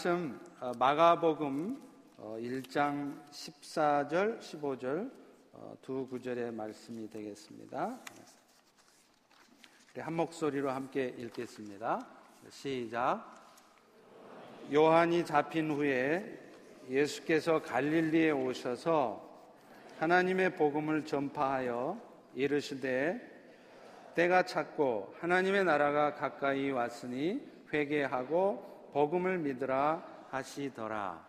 말씀 어, 마가복음 1장 14절, 15절 두 구절의 말씀이 되겠습니다. 한 목소리로 함께 읽겠습니다. 시작. 요한이 잡힌 후에 예수께서 갈릴리에 오셔서 하나님의 복음을 전파하여 이르시되 때가 찼고 하나님의 나라가 가까이 왔으니 회개하고 복음을 믿으라 하시더라.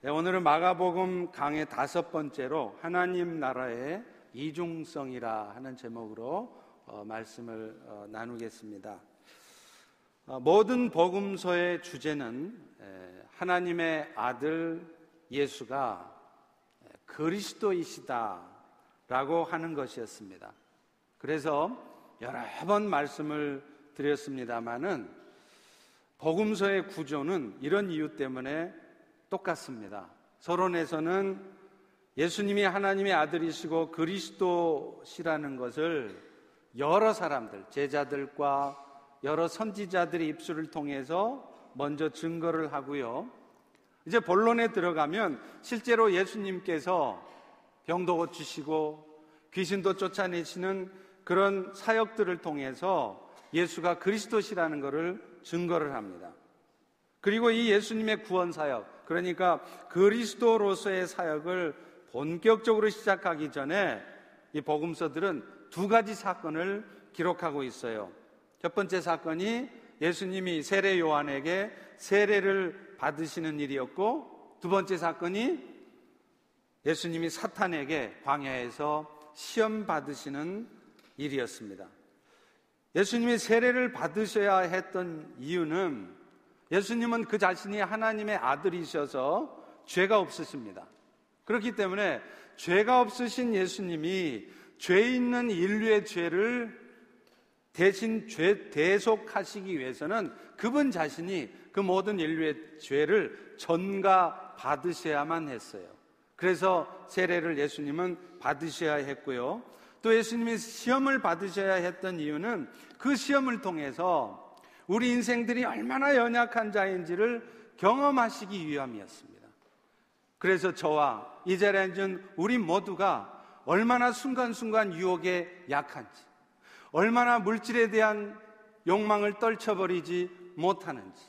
네, 오늘은 마가복음 강의 다섯 번째로 하나님 나라의 이중성이라 하는 제목으로 어, 말씀을 어, 나누겠습니다. 어, 모든 복음서의 주제는 에, 하나님의 아들 예수가 그리스도이시다라고 하는 것이었습니다. 그래서 여러 번 말씀을 드렸습니다마는 복음서의 구조는 이런 이유 때문에 똑같습니다. 서론에서는 예수님이 하나님의 아들이시고 그리스도시라는 것을 여러 사람들, 제자들과 여러 선지자들의 입술을 통해서 먼저 증거를 하고요. 이제 본론에 들어가면 실제로 예수님께서 병도 고치시고 귀신도 쫓아내시는 그런 사역들을 통해서 예수가 그리스도시라는 것을 증거를 합니다. 그리고 이 예수님의 구원 사역, 그러니까 그리스도로서의 사역을 본격적으로 시작하기 전에 이 복음서들은 두 가지 사건을 기록하고 있어요. 첫 번째 사건이 예수님이 세례 요한에게 세례를 받으시는 일이었고 두 번째 사건이 예수님이 사탄에게 광야에서 시험 받으시는 일이었습니다. 예수님이 세례를 받으셔야 했던 이유는 예수님은 그 자신이 하나님의 아들이셔서 죄가 없으십니다. 그렇기 때문에 죄가 없으신 예수님이 죄 있는 인류의 죄를 대신 죄 대속하시기 위해서는 그분 자신이 그 모든 인류의 죄를 전가 받으셔야만 했어요. 그래서 세례를 예수님은 받으셔야 했고요. 또 예수님이 시험을 받으셔야 했던 이유는 그 시험을 통해서 우리 인생들이 얼마나 연약한 자인지를 경험하시기 위함이었습니다. 그래서 저와 이 자리에 앉은 우리 모두가 얼마나 순간순간 유혹에 약한지, 얼마나 물질에 대한 욕망을 떨쳐버리지 못하는지,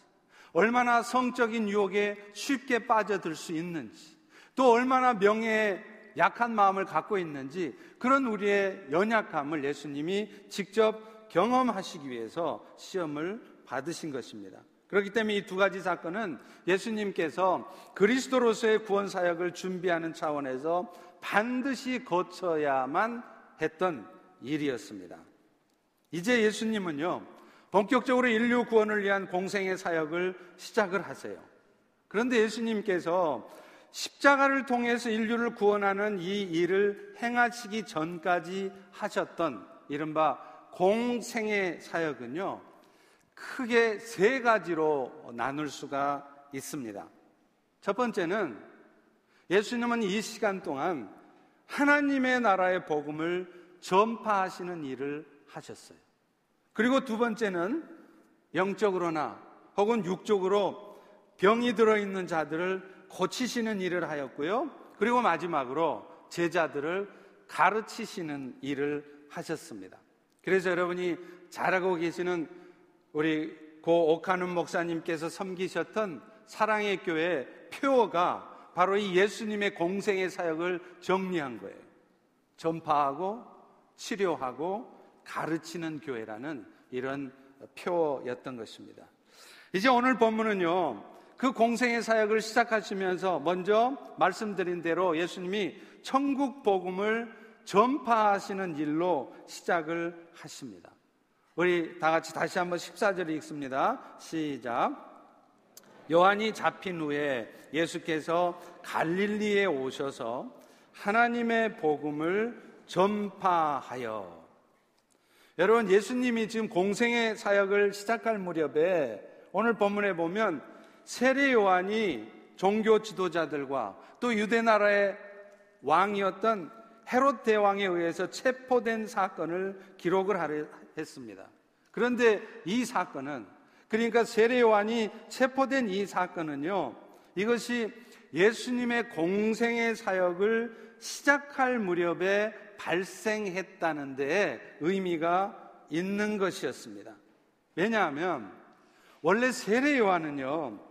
얼마나 성적인 유혹에 쉽게 빠져들 수 있는지, 또 얼마나 명예에 약한 마음을 갖고 있는지 그런 우리의 연약함을 예수님이 직접 경험하시기 위해서 시험을 받으신 것입니다. 그렇기 때문에 이 두 가지 사건은 예수님께서 그리스도로서의 구원 사역을 준비하는 차원에서 반드시 거쳐야만 했던 일이었습니다. 이제 예수님은요, 본격적으로 인류 구원을 위한 공생의 사역을 시작을 하세요. 그런데 예수님께서 십자가를 통해서 인류를 구원하는 이 일을 행하시기 전까지 하셨던 이른바 공생의 사역은요, 크게 세 가지로 나눌 수가 있습니다. 첫 번째는 예수님은 이 시간 동안 하나님의 나라의 복음을 전파하시는 일을 하셨어요. 그리고 두 번째는 영적으로나 혹은 육적으로 병이 들어있는 자들을 고치시는 일을 하였고요. 그리고 마지막으로 제자들을 가르치시는 일을 하셨습니다. 그래서 여러분이 잘하고 계시는 우리 고 오카는 목사님께서 섬기셨던 사랑의 교회 표어가 바로 이 예수님의 공생의 사역을 정리한 거예요. 전파하고 치료하고 가르치는 교회라는 이런 표어였던 것입니다. 이제 오늘 본문은요, 그 공생의 사역을 시작하시면서 먼저 말씀드린 대로 예수님이 천국 복음을 전파하시는 일로 시작을 하십니다. 우리 다 같이 다시 한번 14절 읽습니다. 시작. 요한이 잡힌 후에 예수께서 갈릴리에 오셔서 하나님의 복음을 전파하여 여러분 예수님이 지금 공생의 사역을 시작할 무렵에 오늘 본문에 보면 세례 요한이 종교 지도자들과 또 유대 나라의 왕이었던 헤롯 대왕에 의해서 체포된 사건을 기록을 했습니다. 그런데 이 사건은 그러니까 세례 요한이 체포된 이 사건은요. 이것이 예수님의 공생의 사역을 시작할 무렵에 발생했다는 데 의미가 있는 것이었습니다. 왜냐하면 원래 세례 요한은요.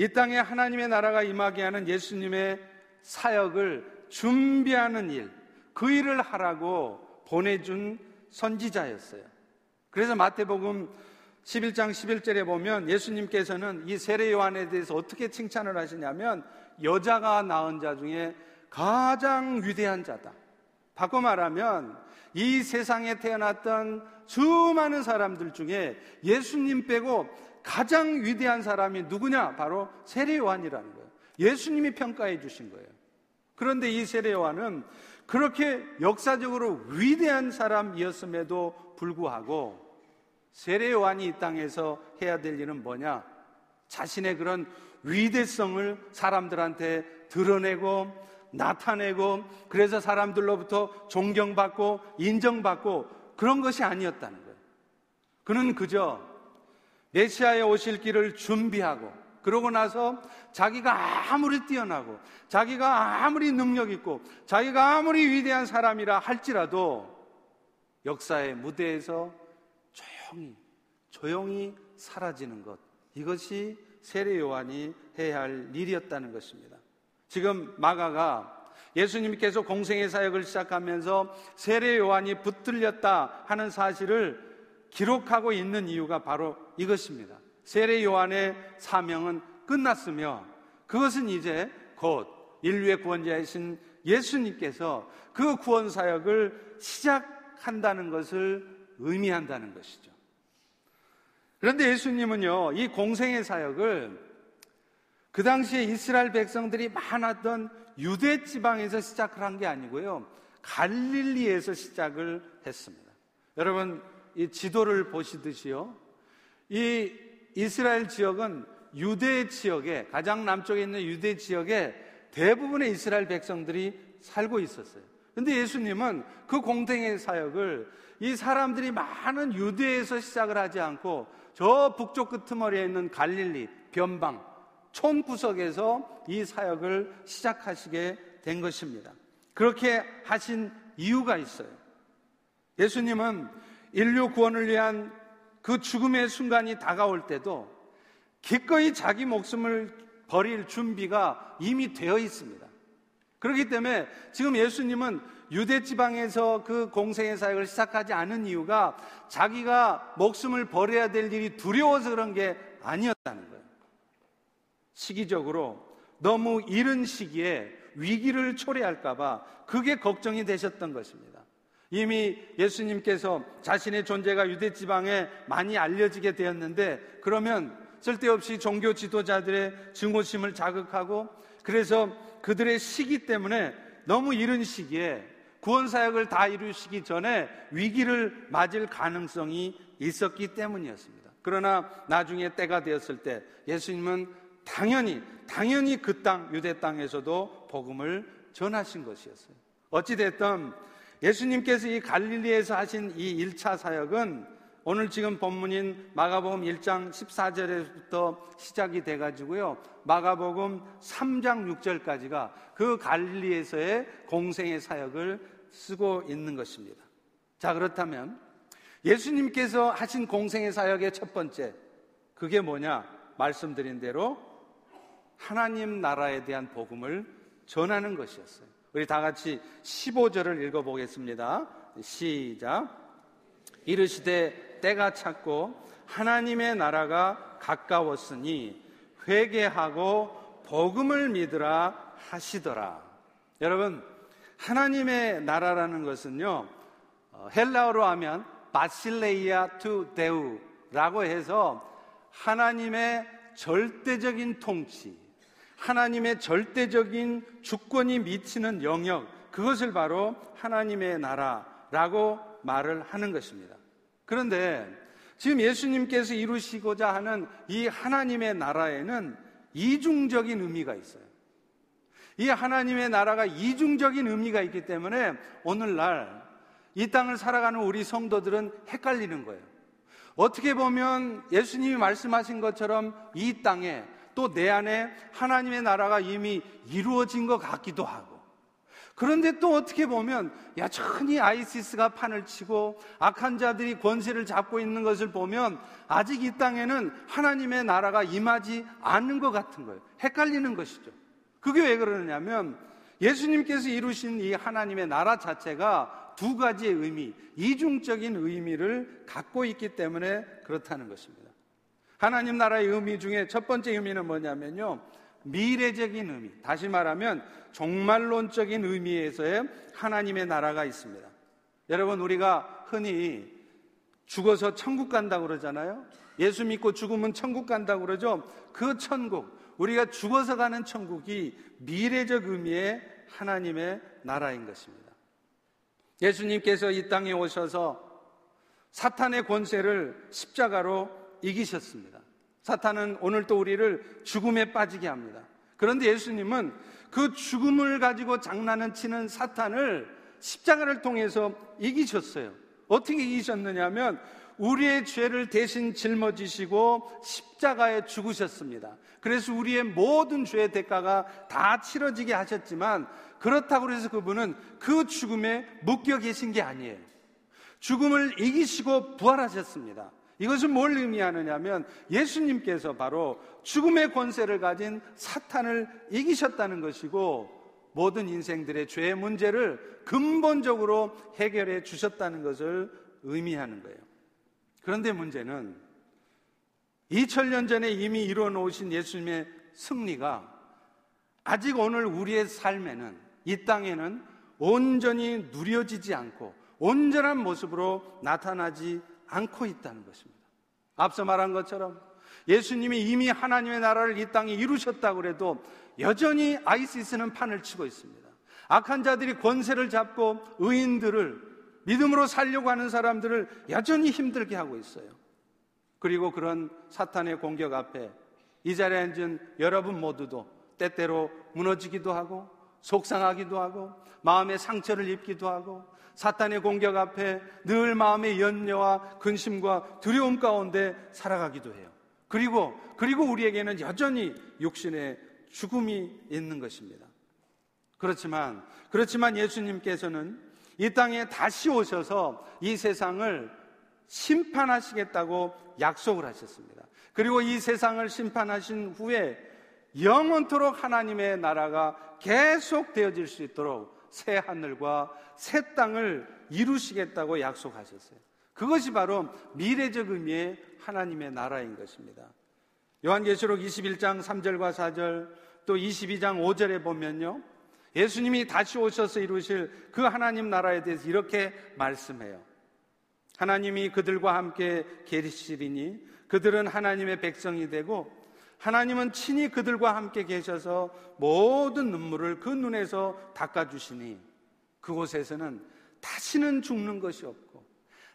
이 땅에 하나님의 나라가 임하게 하는 예수님의 사역을 준비하는 일, 그 일을 하라고 보내준 선지자였어요. 그래서 마태복음 11장 11절에 보면 예수님께서는 이 세례 요한에 대해서 어떻게 칭찬을 하시냐면 여자가 낳은 자 중에 가장 위대한 자다. 바꿔 말하면 이 세상에 태어났던 수많은 사람들 중에 예수님 빼고 가장 위대한 사람이 누구냐? 바로 세례 요한이라는 거예요. 예수님이 평가해 주신 거예요. 그런데 이 세례 요한은 그렇게 역사적으로 위대한 사람이었음에도 불구하고 세례 요한이 이 땅에서 해야 될 일은 뭐냐? 자신의 그런 위대성을 사람들한테 드러내고 나타내고 그래서 사람들로부터 존경받고 인정받고 그런 것이 아니었다는 거예요. 그는 그저 메시아의 오실 길을 준비하고 그러고 나서 자기가 아무리 뛰어나고 자기가 아무리 능력 있고 자기가 아무리 위대한 사람이라 할지라도 역사의 무대에서 조용히 조용히 사라지는 것 이것이 세례 요한이 해야 할 일이었다는 것입니다. 지금 마가가 예수님께서 공생의 사역을 시작하면서 세례 요한이 붙들렸다 하는 사실을 기록하고 있는 이유가 바로 이것입니다. 세례 요한의 사명은 끝났으며 그것은 이제 곧 인류의 구원자이신 예수님께서 그 구원 사역을 시작한다는 것을 의미한다는 것이죠. 그런데 예수님은요, 이 공생의 사역을 그 당시에 이스라엘 백성들이 많았던 유대 지방에서 시작을 한 게 아니고요, 갈릴리에서 시작을 했습니다. 여러분, 이 지도를 보시듯이요, 이 이스라엘 지역은 유대 지역에, 가장 남쪽에 있는 유대 지역에 대부분의 이스라엘 백성들이 살고 있었어요. 근데 예수님은 그 공생의 사역을 이 사람들이 많은 유대에서 시작을 하지 않고 저 북쪽 끄트머리에 있는 갈릴리, 변방, 촌구석에서 이 사역을 시작하시게 된 것입니다. 그렇게 하신 이유가 있어요. 예수님은 인류 구원을 위한 그 죽음의 순간이 다가올 때도 기꺼이 자기 목숨을 버릴 준비가 이미 되어 있습니다. 그렇기 때문에 지금 예수님은 유대 지방에서 그 공생의 사역을 시작하지 않은 이유가 자기가 목숨을 버려야 될 일이 두려워서 그런 게 아니었다는 거예요. 시기적으로 너무 이른 시기에 위기를 초래할까봐 그게 걱정이 되셨던 것입니다. 이미 예수님께서 자신의 존재가 유대 지방에 많이 알려지게 되었는데 그러면 쓸데없이 종교 지도자들의 증오심을 자극하고 그래서 그들의 시기 때문에 너무 이른 시기에 구원 사역을 다 이루시기 전에 위기를 맞을 가능성이 있었기 때문이었습니다. 그러나 나중에 때가 되었을 때 예수님은 당연히 당연히 그 땅 유대 땅에서도 복음을 전하신 것이었어요. 어찌 됐든 예수님께서 이 갈릴리에서 하신 이 1차 사역은 오늘 지금 본문인 마가복음 1장 14절에부터 시작이 돼 가지고요. 마가복음 3장 6절까지가 그 갈릴리에서의 공생의 사역을 쓰고 있는 것입니다. 자, 그렇다면 예수님께서 하신 공생의 사역의 첫 번째 그게 뭐냐? 말씀드린 대로 하나님 나라에 대한 복음을 전하는 것이었어요. 우리 다 같이 15절을 읽어 보겠습니다. 시작. 이르시되 때가 찼고 하나님의 나라가 가까웠으니 회개하고 복음을 믿으라 하시더라. 여러분, 하나님의 나라라는 것은요, 어, 헬라어로 하면 βασιλεία τοῦ θεοῦ라고 해서 하나님의 절대적인 통치, 하나님의 절대적인 주권이 미치는 영역, 그것을 바로 하나님의 나라라고 말을 하는 것입니다. 그런데 지금 예수님께서 이루시고자 하는 이 하나님의 나라에는 이중적인 의미가 있어요. 이 하나님의 나라가 이중적인 의미가 있기 때문에 오늘날 이 땅을 살아가는 우리 성도들은 헷갈리는 거예요. 어떻게 보면 예수님이 말씀하신 것처럼 이 땅에 또 내 안에 하나님의 나라가 이미 이루어진 것 같기도 하고 그런데 또 어떻게 보면 여전히 아이시스가 판을 치고 악한 자들이 권세를 잡고 있는 것을 보면 아직 이 땅에는 하나님의 나라가 임하지 않는 것 같은 거예요. 헷갈리는 것이죠. 그게 왜 그러냐면 예수님께서 이루신 이 하나님의 나라 자체가 두 가지의 의미, 이중적인 의미를 갖고 있기 때문에 그렇다는 것입니다. 하나님 나라의 의미 중에 첫 번째 의미는 뭐냐면요. 미래적인 의미, 다시 말하면 종말론적인 의미에서의 하나님의 나라가 있습니다. 여러분, 우리가 흔히 죽어서 천국 간다고 그러잖아요. 예수 믿고 죽으면 천국 간다고 그러죠. 그 천국, 우리가 죽어서 가는 천국이 미래적 의미의 하나님의 나라인 것입니다. 예수님께서 이 땅에 오셔서 사탄의 권세를 십자가로 이기셨습니다. 사탄은 오늘 또 우리를 죽음에 빠지게 합니다. 그런데 예수님은 그 죽음을 가지고 장난을 치는 사탄을 십자가를 통해서 이기셨어요. 어떻게 이기셨느냐면 우리의 죄를 대신 짊어지시고 십자가에 죽으셨습니다. 그래서 우리의 모든 죄의 대가가 다 치러지게 하셨지만 그렇다고 해서 그분은 그 죽음에 묶여 계신 게 아니에요. 죽음을 이기시고 부활하셨습니다. 이것은 뭘 의미하느냐면 예수님께서 바로 죽음의 권세를 가진 사탄을 이기셨다는 것이고 모든 인생들의 죄의 문제를 근본적으로 해결해 주셨다는 것을 의미하는 거예요. 그런데 문제는 2000년 전에 이미 이루어 놓으신 예수님의 승리가 아직 오늘 우리의 삶에는 이 땅에는 온전히 누려지지 않고 온전한 모습으로 나타나지 않고 있다는 것입니다. 앞서 말한 것처럼 예수님이 이미 하나님의 나라를 이 땅에 이루셨다고 해도 여전히 아이시스는 판을 치고 있습니다. 악한 자들이 권세를 잡고 의인들을 믿음으로 살려고 하는 사람들을 여전히 힘들게 하고 있어요. 그리고 그런 사탄의 공격 앞에 이 자리에 앉은 여러분 모두도 때때로 무너지기도 하고 속상하기도 하고 마음의 상처를 입기도 하고 사탄의 공격 앞에 늘 마음의 연려와 근심과 두려움 가운데 살아가기도 해요. 그리고 그리고 우리에게는 여전히 육신의 죽음이 있는 것입니다. 그렇지만 그렇지만 예수님께서는 이 땅에 다시 오셔서 이 세상을 심판하시겠다고 약속을 하셨습니다. 그리고 이 세상을 심판하신 후에 영원토록 하나님의 나라가 계속 되어질 수 있도록 새 하늘과 새 땅을 이루시겠다고 약속하셨어요. 그것이 바로 미래적 의미의 하나님의 나라인 것입니다. 요한계시록 21장 3절과 4절 또 22장 5절에 보면요. 예수님이 다시 오셔서 이루실 그 하나님 나라에 대해서 이렇게 말씀해요. 하나님이 그들과 함께 계시리니 그들은 하나님의 백성이 되고 하나님은 친히 그들과 함께 계셔서 모든 눈물을 그 눈에서 닦아주시니 그곳에서는 다시는 죽는 것이 없고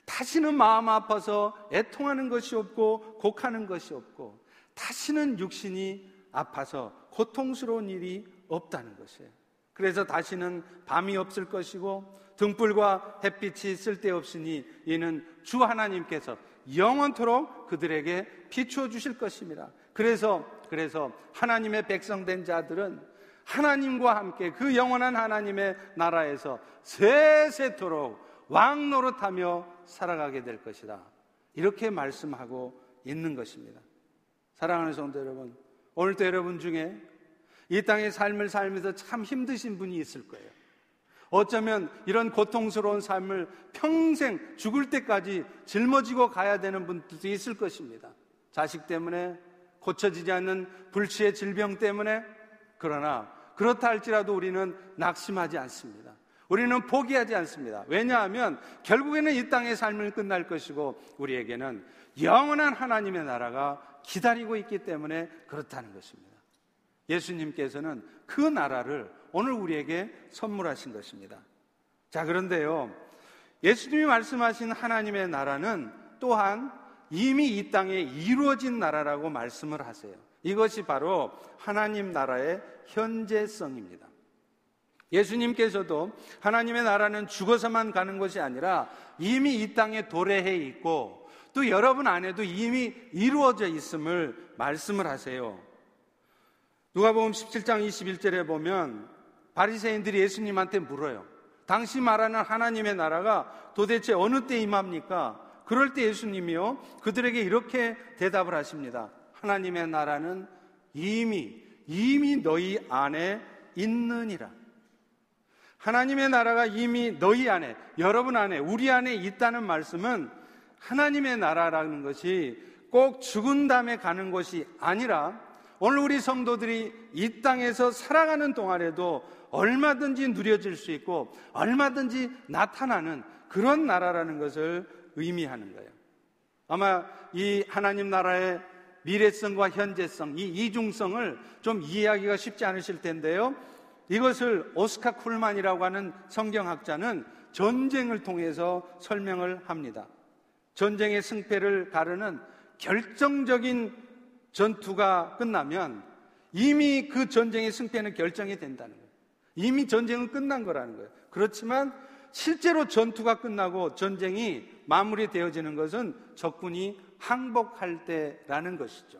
다시는 마음 아파서 애통하는 것이 없고 곡하는 것이 없고 다시는 육신이 아파서 고통스러운 일이 없다는 것이에요. 그래서 다시는 밤이 없을 것이고 등불과 햇빛이 쓸데없으니 이는 주 하나님께서 영원토록 그들에게 비추어 주실 것입니다. 그래서 그래서 하나님의 백성된 자들은 하나님과 함께 그 영원한 하나님의 나라에서 세세토록 왕 노릇하며 살아가게 될 것이다. 이렇게 말씀하고 있는 것입니다. 사랑하는 성도 여러분, 오늘도 여러분 중에 이 땅의 삶을 살면서 참 힘드신 분이 있을 거예요. 어쩌면 이런 고통스러운 삶을 평생 죽을 때까지 짊어지고 가야 되는 분들도 있을 것입니다. 자식 때문에, 고쳐지지 않는 불치의 질병 때문에 그러나 그렇다 할지라도 우리는 낙심하지 않습니다. 우리는 포기하지 않습니다. 왜냐하면 결국에는 이 땅의 삶을 끝날 것이고 우리에게는 영원한 하나님의 나라가 기다리고 있기 때문에 그렇다는 것입니다. 예수님께서는 그 나라를 오늘 우리에게 선물하신 것입니다. 자, 그런데요. 예수님이 말씀하신 하나님의 나라는 또한 이미 이 땅에 이루어진 나라라고 말씀을 하세요. 이것이 바로 하나님 나라의 현재성입니다. 예수님께서도 하나님의 나라는 죽어서만 가는 것이 아니라 이미 이 땅에 도래해 있고 또 여러분 안에도 이미 이루어져 있음을 말씀을 하세요. 누가복음 17장 21절에 보면 바리새인들이 예수님한테 물어요. 당시 말하는 하나님의 나라가 도대체 어느 때 임합니까? 그럴 때 예수님이요 그들에게 이렇게 대답을 하십니다. 하나님의 나라는 이미 이미 너희 안에 있느니라. 하나님의 나라가 이미 너희 안에, 여러분 안에, 우리 안에 있다는 말씀은 하나님의 나라라는 것이 꼭 죽은 다음에 가는 것이 아니라 오늘 우리 성도들이 이 땅에서 살아가는 동안에도 얼마든지 누려질 수 있고 얼마든지 나타나는 그런 나라라는 것을 의미하는 거예요. 아마 이 하나님 나라의 미래성과 현재성, 이 이중성을 좀 이해하기가 쉽지 않으실 텐데요. 이것을 오스카 쿨만이라고 하는 성경학자는 전쟁을 통해서 설명을 합니다. 전쟁의 승패를 가르는 결정적인 전투가 끝나면 이미 그 전쟁의 승패는 결정이 된다는 거예요. 이미 전쟁은 끝난 거라는 거예요. 그렇지만 실제로 전투가 끝나고 전쟁이 마무리되어지는 것은 적군이 항복할 때라는 것이죠.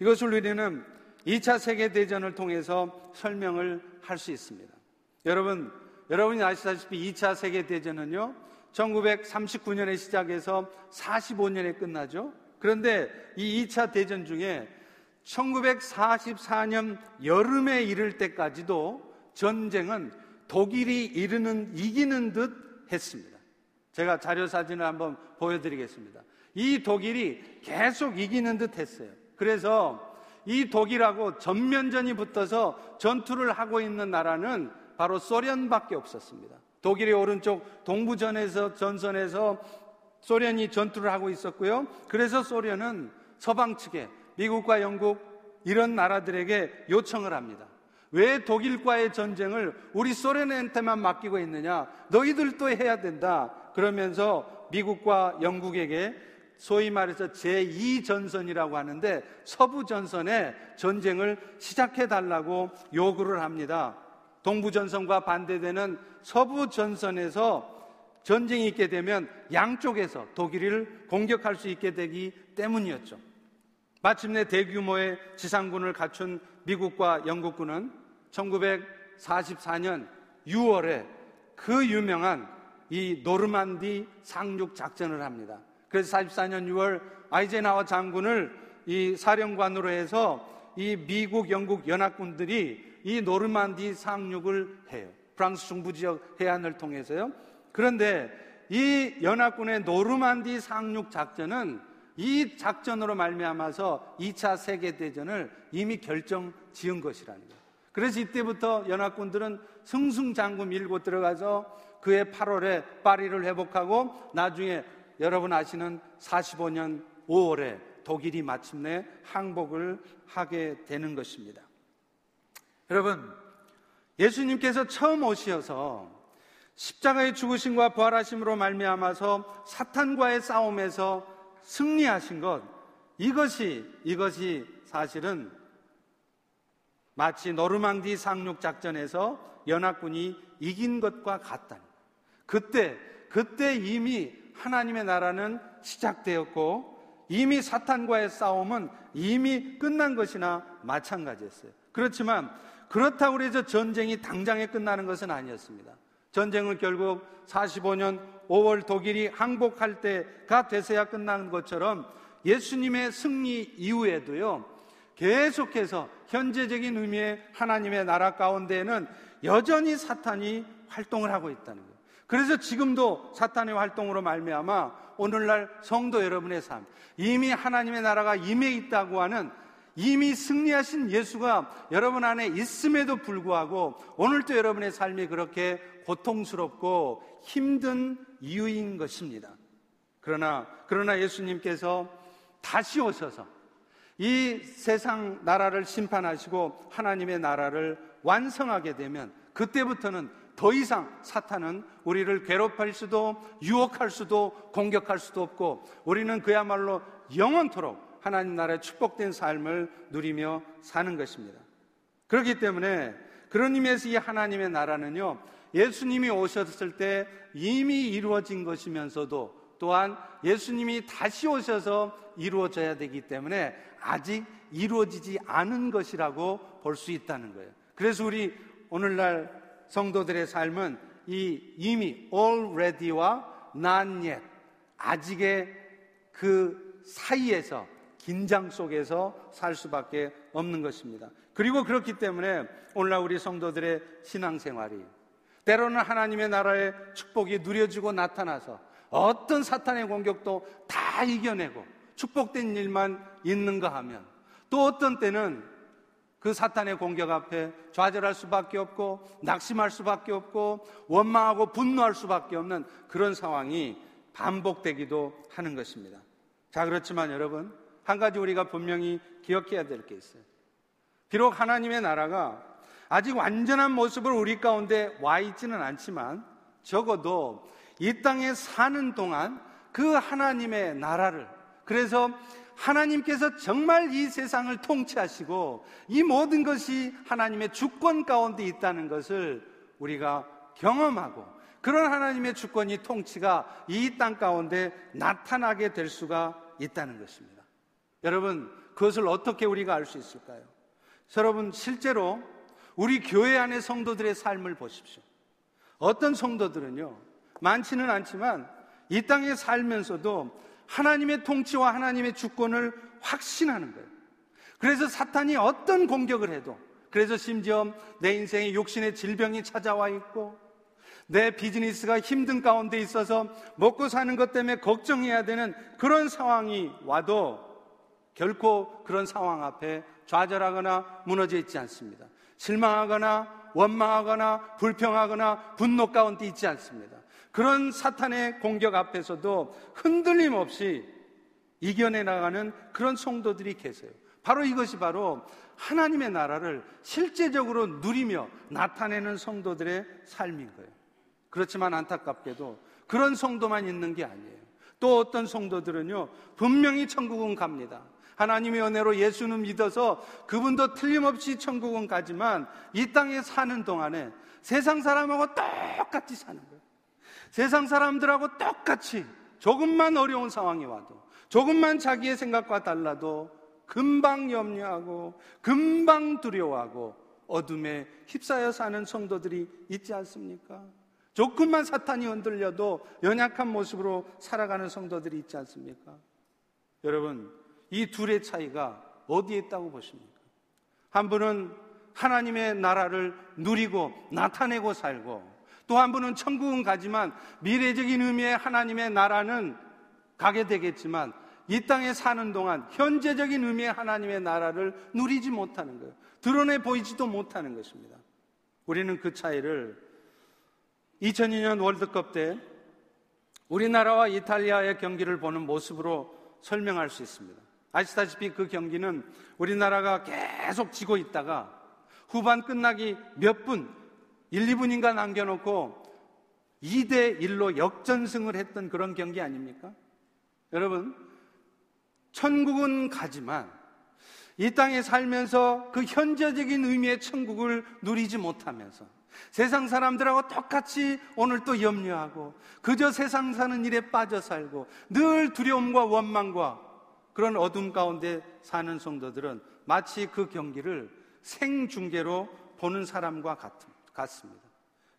이것을 우리는 2차 세계대전을 통해서 설명을 할 수 있습니다. 여러분, 여러분이 아시다시피 2차 세계대전은요, 1939년에 시작해서 45년에 끝나죠. 그런데 이 2차 대전 중에 1944년 여름에 이를 때까지도 전쟁은 독일이 이르는, 이기는 듯 했습니다. 제가 자료 사진을 한번 보여드리겠습니다. 이 독일이 계속 이기는 듯 했어요. 그래서 이 독일하고 전면전이 붙어서 전투를 하고 있는 나라는 바로 소련밖에 없었습니다. 독일의 오른쪽 동부전에서 전선에서 소련이 전투를 하고 있었고요. 그래서 소련은 서방 측에 미국과 영국 이런 나라들에게 요청을 합니다. 왜 독일과의 전쟁을 우리 소련한테만 맡기고 있느냐? 너희들도 해야 된다. 그러면서 미국과 영국에게 소위 말해서 제2전선이라고 하는데 서부전선에 전쟁을 시작해 달라고 요구를 합니다. 동부전선과 반대되는 서부전선에서 전쟁이 있게 되면 양쪽에서 독일을 공격할 수 있게 되기 때문이었죠. 마침내 대규모의 지상군을 갖춘 미국과 영국군은 1944년 6월에 그 유명한 이 노르만디 상륙 작전을 합니다. 그래서 44년 6월 아이젠하워 장군을 이 사령관으로 해서 이 미국, 영국 연합군들이 이 노르만디 상륙을 해요. 프랑스 중부 지역 해안을 통해서요. 그런데 이 연합군의 노르만디 상륙 작전은 이 작전으로 말미암아서 2차 세계 대전을 이미 결정 지은 것이라는 거예요. 그래서 이때부터 연합군들은 승승장구 밀고 들어가서 그해 8월에 파리를 회복하고 나중에 여러분 아시는 45년 5월에 독일이 마침내 항복을 하게 되는 것입니다. 여러분, 예수님께서 처음 오셔서 십자가의 죽으심과 부활하심으로 말미암아서 사탄과의 싸움에서 승리하신 것 이것이 이것이 사실은 마치 노르망디 상륙 작전에서 연합군이 이긴 것과 같다. 그때 그때 이미 하나님의 나라는 시작되었고 이미 사탄과의 싸움은 이미 끝난 것이나 마찬가지였어요. 그렇지만 그렇다고 해서 전쟁이 당장에 끝나는 것은 아니었습니다. 전쟁은 결국 45년 5월 독일이 항복할 때가 돼서야 끝난 것처럼 예수님의 승리 이후에도요, 계속해서 현재적인 의미의 하나님의 나라 가운데에는 여전히 사탄이 활동을 하고 있다는 거예요. 그래서 지금도 사탄의 활동으로 말미암아 오늘날 성도 여러분의 삶, 이미 하나님의 나라가 임해 있다고 하는 이미 승리하신 예수가 여러분 안에 있음에도 불구하고 오늘도 여러분의 삶이 그렇게 고통스럽고 힘든 이유인 것입니다. 그러나, 그러나 예수님께서 다시 오셔서 이 세상 나라를 심판하시고 하나님의 나라를 완성하게 되면 그때부터는 더 이상 사탄은 우리를 괴롭힐 수도 유혹할 수도 공격할 수도 없고 우리는 그야말로 영원토록 하나님 나라의 축복된 삶을 누리며 사는 것입니다. 그렇기 때문에 그런 의미에서 이 하나님의 나라는요, 예수님이 오셨을 때 이미 이루어진 것이면서도 또한 예수님이 다시 오셔서 이루어져야 되기 때문에 아직 이루어지지 않은 것이라고 볼 수 있다는 거예요. 그래서 우리 오늘날 성도들의 삶은 이 이미 already와 not yet 아직의 그 사이에서 긴장 속에서 살 수밖에 없는 것입니다. 그리고 그렇기 때문에 오늘날 우리 성도들의 신앙생활이 때로는 하나님의 나라의 축복이 누려지고 나타나서 어떤 사탄의 공격도 다 이겨내고 축복된 일만 있는가 하면 또 어떤 때는 그 사탄의 공격 앞에 좌절할 수밖에 없고 낙심할 수밖에 없고 원망하고 분노할 수밖에 없는 그런 상황이 반복되기도 하는 것입니다. 자, 그렇지만 여러분, 한 가지 우리가 분명히 기억해야 될 게 있어요. 비록 하나님의 나라가 아직 완전한 모습을 우리 가운데 와 있지는 않지만 적어도 이 땅에 사는 동안 그 하나님의 나라를 그래서 하나님께서 정말 이 세상을 통치하시고 이 모든 것이 하나님의 주권 가운데 있다는 것을 우리가 경험하고 그런 하나님의 주권이 통치가 이 땅 가운데 나타나게 될 수가 있다는 것입니다. 여러분, 그것을 어떻게 우리가 알 수 있을까요? 여러분, 실제로 우리 교회 안의 성도들의 삶을 보십시오. 어떤 성도들은요, 많지는 않지만 이 땅에 살면서도 하나님의 통치와 하나님의 주권을 확신하는 거예요. 그래서 사탄이 어떤 공격을 해도 그래서 심지어 내 인생에 욕심의 질병이 찾아와 있고 내 비즈니스가 힘든 가운데 있어서 먹고 사는 것 때문에 걱정해야 되는 그런 상황이 와도 결코 그런 상황 앞에 좌절하거나 무너져 있지 않습니다. 실망하거나 원망하거나 불평하거나 분노 가운데 있지 않습니다. 그런 사탄의 공격 앞에서도 흔들림 없이 이겨내 나가는 그런 성도들이 계세요. 바로 이것이 바로 하나님의 나라를 실제적으로 누리며 나타내는 성도들의 삶인 거예요. 그렇지만 안타깝게도 그런 성도만 있는 게 아니에요. 또 어떤 성도들은요, 분명히 천국은 갑니다. 하나님의 은혜로 예수는 믿어서 그분도 틀림없이 천국은 가지만 이 땅에 사는 동안에 세상 사람하고 똑같이 사는 거예요. 세상 사람들하고 똑같이 조금만 어려운 상황이 와도 조금만 자기의 생각과 달라도 금방 염려하고 금방 두려워하고 어둠에 휩싸여 사는 성도들이 있지 않습니까? 조금만 사탄이 흔들려도 연약한 모습으로 살아가는 성도들이 있지 않습니까? 여러분, 이 둘의 차이가 어디에 있다고 보십니까? 한 분은 하나님의 나라를 누리고 나타내고 살고 또 한 분은 천국은 가지만 미래적인 의미의 하나님의 나라는 가게 되겠지만 이 땅에 사는 동안 현재적인 의미의 하나님의 나라를 누리지 못하는 거예요. 드러내 보이지도 못하는 것입니다. 우리는 그 차이를 2002년 월드컵 때 우리나라와 이탈리아의 경기를 보는 모습으로 설명할 수 있습니다. 아시다시피 그 경기는 우리나라가 계속 지고 있다가 후반 끝나기 몇 분, 1, 2분인가 남겨놓고 2대 1로 역전승을 했던 그런 경기 아닙니까? 여러분, 천국은 가지만 이 땅에 살면서 그 현재적인 의미의 천국을 누리지 못하면서 세상 사람들하고 똑같이 오늘 또 염려하고 그저 세상 사는 일에 빠져 살고 늘 두려움과 원망과 그런 어둠 가운데 사는 성도들은 마치 그 경기를 생중계로 보는 사람과 같, 같습니다.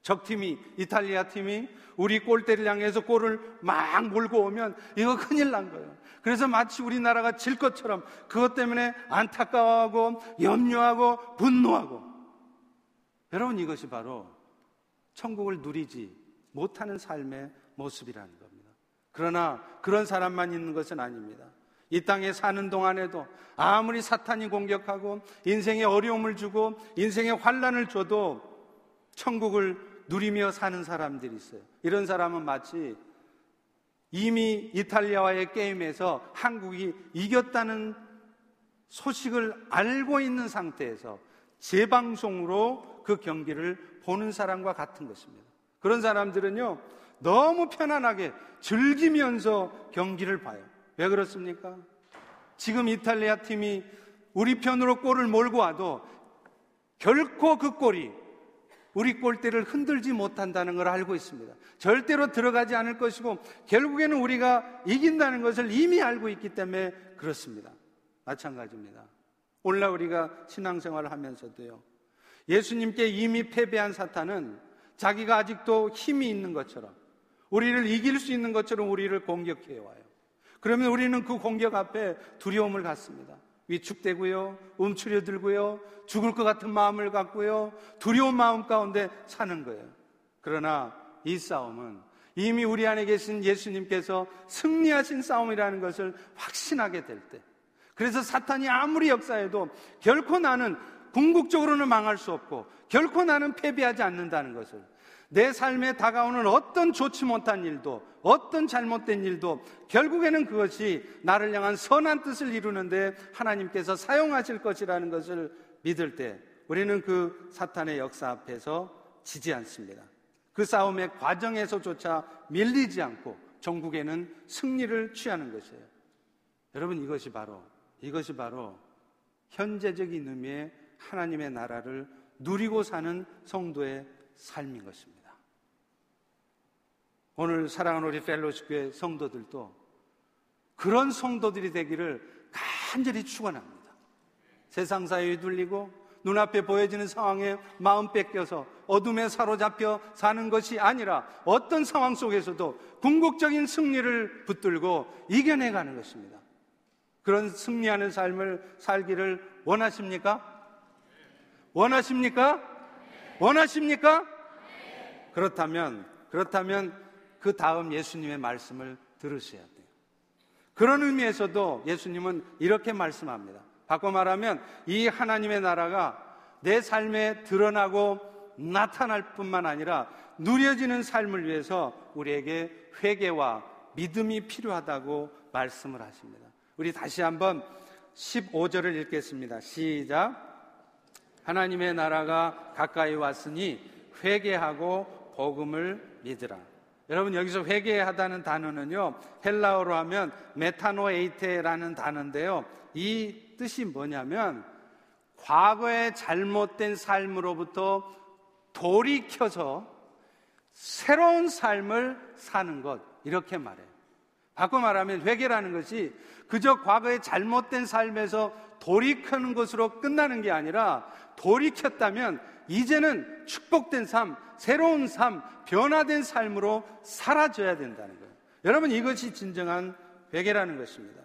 적팀이, 이탈리아 팀이 우리 골대를 향해서 골을 막 몰고 오면 이거 큰일 난 거예요. 그래서 마치 우리나라가 질 것처럼 그것 때문에 안타까워하고 염려하고 분노하고 여러분 이것이 바로 천국을 누리지 못하는 삶의 모습이라는 겁니다. 그러나 그런 사람만 있는 것은 아닙니다. 이 땅에 사는 동안에도 아무리 사탄이 공격하고 인생에 어려움을 주고 인생에 환란을 줘도 천국을 누리며 사는 사람들이 있어요. 이런 사람은 마치 이미 이탈리아와의 게임에서 한국이 이겼다는 소식을 알고 있는 상태에서 재방송으로 그 경기를 보는 사람과 같은 것입니다. 그런 사람들은요, 너무 편안하게 즐기면서 경기를 봐요. 왜 그렇습니까? 지금 이탈리아 팀이 우리 편으로 골을 몰고 와도 결코 그 골이 우리 꼴대를 흔들지 못한다는 걸 알고 있습니다. 절대로 들어가지 않을 것이고 결국에는 우리가 이긴다는 것을 이미 알고 있기 때문에 그렇습니다. 마찬가지입니다. 오늘날 우리가 신앙생활을 하면서도요. 예수님께 이미 패배한 사탄은 자기가 아직도 힘이 있는 것처럼 우리를 이길 수 있는 것처럼 우리를 공격해 와요. 그러면 우리는 그 공격 앞에 두려움을 갖습니다. 위축되고요, 움츠려 들고요, 죽을 것 같은 마음을 갖고요, 두려운 마음 가운데 사는 거예요. 그러나 이 싸움은 이미 우리 안에 계신 예수님께서 승리하신 싸움이라는 것을 확신하게 될 때, 그래서 사탄이 아무리 역사해도 결코 나는 궁극적으로는 망할 수 없고, 결코 나는 패배하지 않는다는 것을 내 삶에 다가오는 어떤 좋지 못한 일도, 어떤 잘못된 일도 결국에는 그것이 나를 향한 선한 뜻을 이루는데 하나님께서 사용하실 것이라는 것을 믿을 때 우리는 그 사탄의 역사 앞에서 지지 않습니다. 그 싸움의 과정에서조차 밀리지 않고 전국에는 승리를 취하는 것이에요. 여러분 이것이 바로 이것이 바로 현재적인 의미의 하나님의 나라를 누리고 사는 성도의 삶인 것입니다. 오늘 사랑하는 우리 펠로시 교회 성도들도 그런 성도들이 되기를 간절히 축원합니다. 세상 사회에 둘리고 눈앞에 보여지는 상황에 마음 뺏겨서 어둠에 사로잡혀 사는 것이 아니라 어떤 상황 속에서도 궁극적인 승리를 붙들고 이겨내가는 것입니다. 그런 승리하는 삶을 살기를 원하십니까? 원하십니까? 원하십니까? 그렇다면, 그렇다면 그 다음 예수님의 말씀을 들으셔야 돼요. 그런 의미에서도 예수님은 이렇게 말씀합니다. 바꿔 말하면 이 하나님의 나라가 내 삶에 드러나고 나타날 뿐만 아니라 누려지는 삶을 위해서 우리에게 회개와 믿음이 필요하다고 말씀을 하십니다. 우리 다시 한번 15절을 읽겠습니다. 시작. 하나님의 나라가 가까이 왔으니 회개하고 복음을 믿으라. 여러분 여기서 회개하다는 단어는요 헬라어로 하면 메타노에이테라는 단어인데요 이 뜻이 뭐냐면 과거의 잘못된 삶으로부터 돌이켜서 새로운 삶을 사는 것 이렇게 말해요. 바꿔 말하면 회개라는 것이 그저 과거의 잘못된 삶에서 돌이키는 것으로 끝나는 게 아니라 돌이켰다면 이제는 축복된 삶, 새로운 삶, 변화된 삶으로 사라져야 된다는 거예요. 여러분 이것이 진정한 회개라는 것입니다.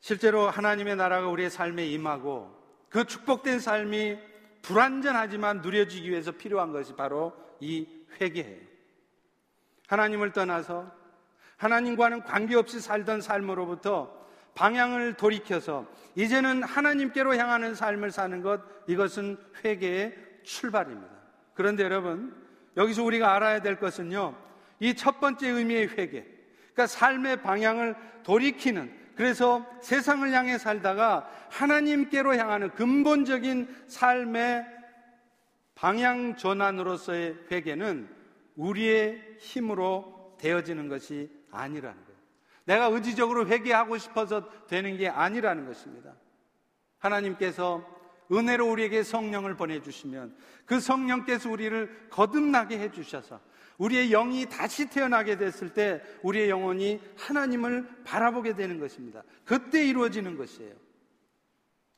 실제로 하나님의 나라가 우리의 삶에 임하고 그 축복된 삶이 불완전하지만 누려지기 위해서 필요한 것이 바로 이 회개예요. 하나님을 떠나서 하나님과는 관계없이 살던 삶으로부터 방향을 돌이켜서 이제는 하나님께로 향하는 삶을 사는 것 이것은 회개의 출발입니다. 그런데 여러분 여기서 우리가 알아야 될 것은요. 이 첫 번째 의미의 회개. 그러니까 삶의 방향을 돌이키는 그래서 세상을 향해 살다가 하나님께로 향하는 근본적인 삶의 방향 전환으로서의 회개는 우리의 힘으로 되어지는 것이 아니라는 거예요. 내가 의지적으로 회개하고 싶어서 되는 게 아니라는 것입니다. 하나님께서 은혜로 우리에게 성령을 보내주시면 그 성령께서 우리를 거듭나게 해주셔서 우리의 영이 다시 태어나게 됐을 때 우리의 영혼이 하나님을 바라보게 되는 것입니다. 그때 이루어지는 것이에요.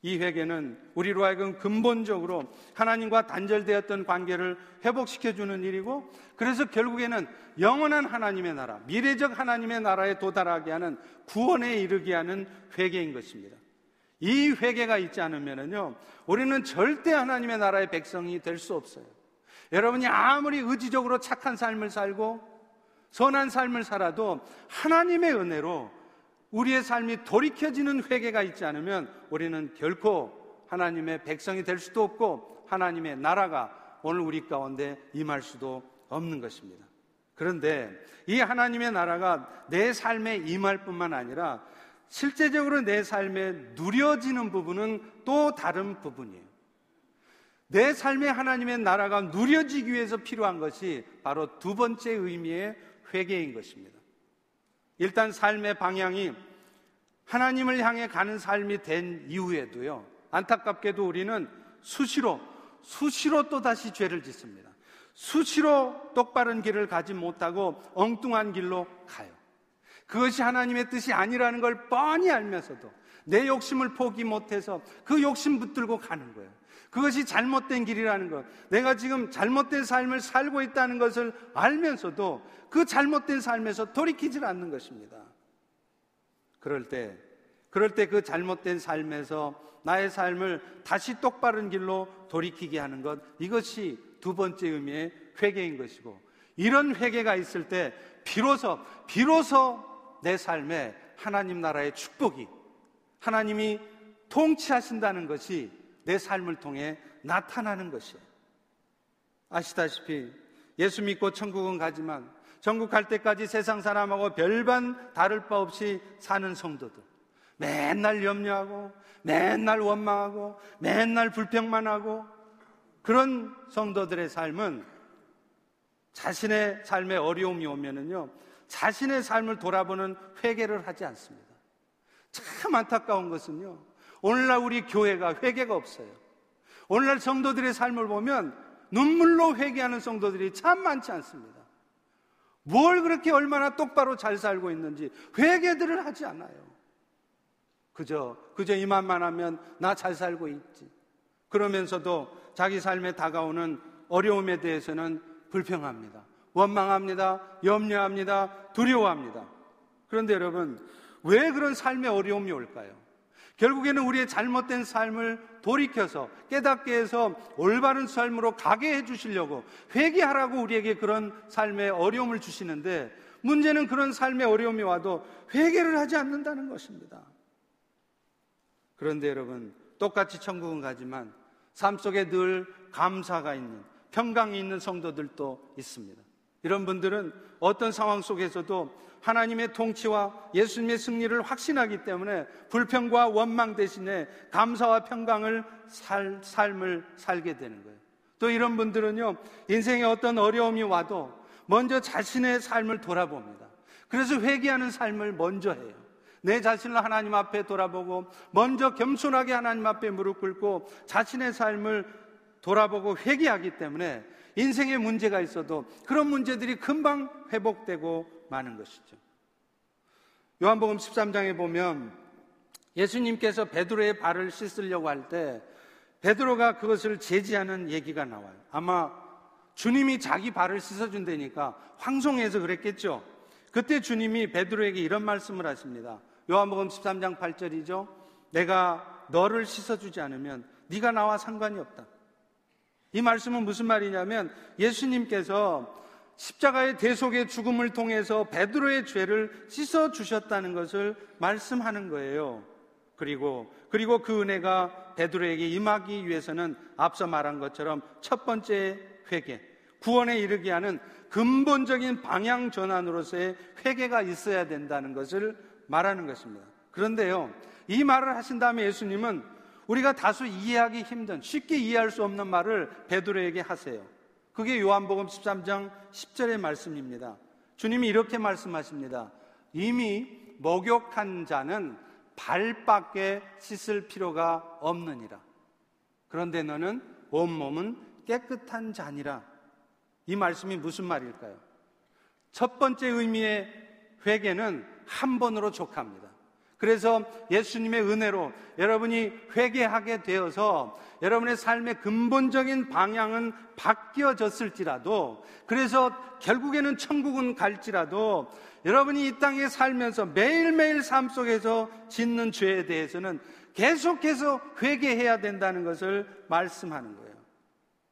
이 회개는 우리로 하여금 근본적으로 하나님과 단절되었던 관계를 회복시켜주는 일이고 그래서 결국에는 영원한 하나님의 나라, 미래적 하나님의 나라에 도달하게 하는 구원에 이르게 하는 회개인 것입니다. 이 회개가 있지 않으면요, 우리는 절대 하나님의 나라의 백성이 될 수 없어요. 여러분이 아무리 의지적으로 착한 삶을 살고 선한 삶을 살아도 하나님의 은혜로 우리의 삶이 돌이켜지는 회개가 있지 않으면 우리는 결코 하나님의 백성이 될 수도 없고 하나님의 나라가 오늘 우리 가운데 임할 수도 없는 것입니다. 그런데 이 하나님의 나라가 내 삶에 임할 뿐만 아니라 실제적으로 내 삶에 누려지는 부분은 또 다른 부분이에요. 내 삶에 하나님의 나라가 누려지기 위해서 필요한 것이 바로 두 번째 의미의 회개인 것입니다. 일단 삶의 방향이 하나님을 향해 가는 삶이 된 이후에도요, 안타깝게도 우리는 수시로 수시로 또 다시 죄를 짓습니다. 수시로 똑바른 길을 가지 못하고 엉뚱한 길로 가요. 그것이 하나님의 뜻이 아니라는 걸 뻔히 알면서도 내 욕심을 포기 못해서 그 욕심 붙들고 가는 거예요. 그것이 잘못된 길이라는 것. 내가 지금 잘못된 삶을 살고 있다는 것을 알면서도 그 잘못된 삶에서 돌이키질 않는 것입니다. 그럴 때, 그럴 때 그 잘못된 삶에서 나의 삶을 다시 똑바른 길로 돌이키게 하는 것. 이것이 두 번째 의미의 회개인 것이고, 이런 회개가 있을 때 비로소, 비로소 내 삶에 하나님 나라의 축복이 하나님이 통치하신다는 것이 내 삶을 통해 나타나는 것이에요. 아시다시피 예수 믿고 천국은 가지만 천국 갈 때까지 세상 사람하고 별반 다를 바 없이 사는 성도들. 맨날 염려하고, 맨날 원망하고, 맨날 불평만 하고, 그런 성도들의 삶은 자신의 삶에 어려움이 오면은요, 자신의 삶을 돌아보는 회개를 하지 않습니다. 참 안타까운 것은요. 오늘날 우리 교회가 회개가 없어요. 오늘날 성도들의 삶을 보면 눈물로 회개하는 성도들이 참 많지 않습니다. 뭘 그렇게 얼마나 똑바로 잘 살고 있는지 회개들을 하지 않아요. 그저 그저 이만만 하면 나 잘 살고 있지. 그러면서도 자기 삶에 다가오는 어려움에 대해서는 불평합니다. 원망합니다. 염려합니다. 두려워합니다. 그런데 여러분, 왜 그런 삶의 어려움이 올까요? 결국에는 우리의 잘못된 삶을 돌이켜서 깨닫게 해서 올바른 삶으로 가게 해 주시려고 회개하라고 우리에게 그런 삶의 어려움을 주시는데 문제는 그런 삶의 어려움이 와도 회개를 하지 않는다는 것입니다. 그런데 여러분, 똑같이 천국은 가지만 삶 속에 늘 감사가 있는 평강이 있는 성도들도 있습니다. 이런 분들은 어떤 상황 속에서도 하나님의 통치와 예수님의 승리를 확신하기 때문에 불평과 원망 대신에 감사와 평강을 살, 삶을 살게 되는 거예요. 또 이런 분들은요, 인생에 어떤 어려움이 와도 먼저 자신의 삶을 돌아봅니다. 그래서 회개하는 삶을 먼저 해요. 내 자신을 하나님 앞에 돌아보고 먼저 겸손하게 하나님 앞에 무릎 꿇고 자신의 삶을 돌아보고 회개하기 때문에 인생에 문제가 있어도 그런 문제들이 금방 회복되고 마는 것이죠. 요한복음 13장에 보면 예수님께서 베드로의 발을 씻으려고 할 때 베드로가 그것을 제지하는 얘기가 나와요. 아마 주님이 자기 발을 씻어준다니까 황송해서 그랬겠죠. 그때 주님이 베드로에게 이런 말씀을 하십니다. 요한복음 13장 8절이죠. 내가 너를 씻어주지 않으면 네가 나와 상관이 없다. 이 말씀은 무슨 말이냐면 예수님께서 십자가의 대속의 죽음을 통해서 베드로의 죄를 씻어 주셨다는 것을 말씀하는 거예요. 그리고 그리고 그 은혜가 베드로에게 임하기 위해서는 앞서 말한 것처럼 첫 번째 회개, 구원에 이르게 하는 근본적인 방향 전환으로서의 회개가 있어야 된다는 것을 말하는 것입니다. 그런데요, 이 말을 하신 다음에 예수님은 우리가 다소 이해하기 힘든, 쉽게 이해할 수 없는 말을 베드로에게 하세요. 그게 요한복음 13장 10절의 말씀입니다. 주님이 이렇게 말씀하십니다. 이미 목욕한 자는 발밖에 씻을 필요가 없느니라. 그런데 너는 온몸은 깨끗한 자니라. 이 말씀이 무슨 말일까요? 첫 번째 의미의 회개는 한 번으로 족합니다. 그래서 예수님의 은혜로 여러분이 회개하게 되어서 여러분의 삶의 근본적인 방향은 바뀌어졌을지라도 그래서 결국에는 천국은 갈지라도 여러분이 이 땅에 살면서 매일매일 삶 속에서 짓는 죄에 대해서는 계속해서 회개해야 된다는 것을 말씀하는 거예요.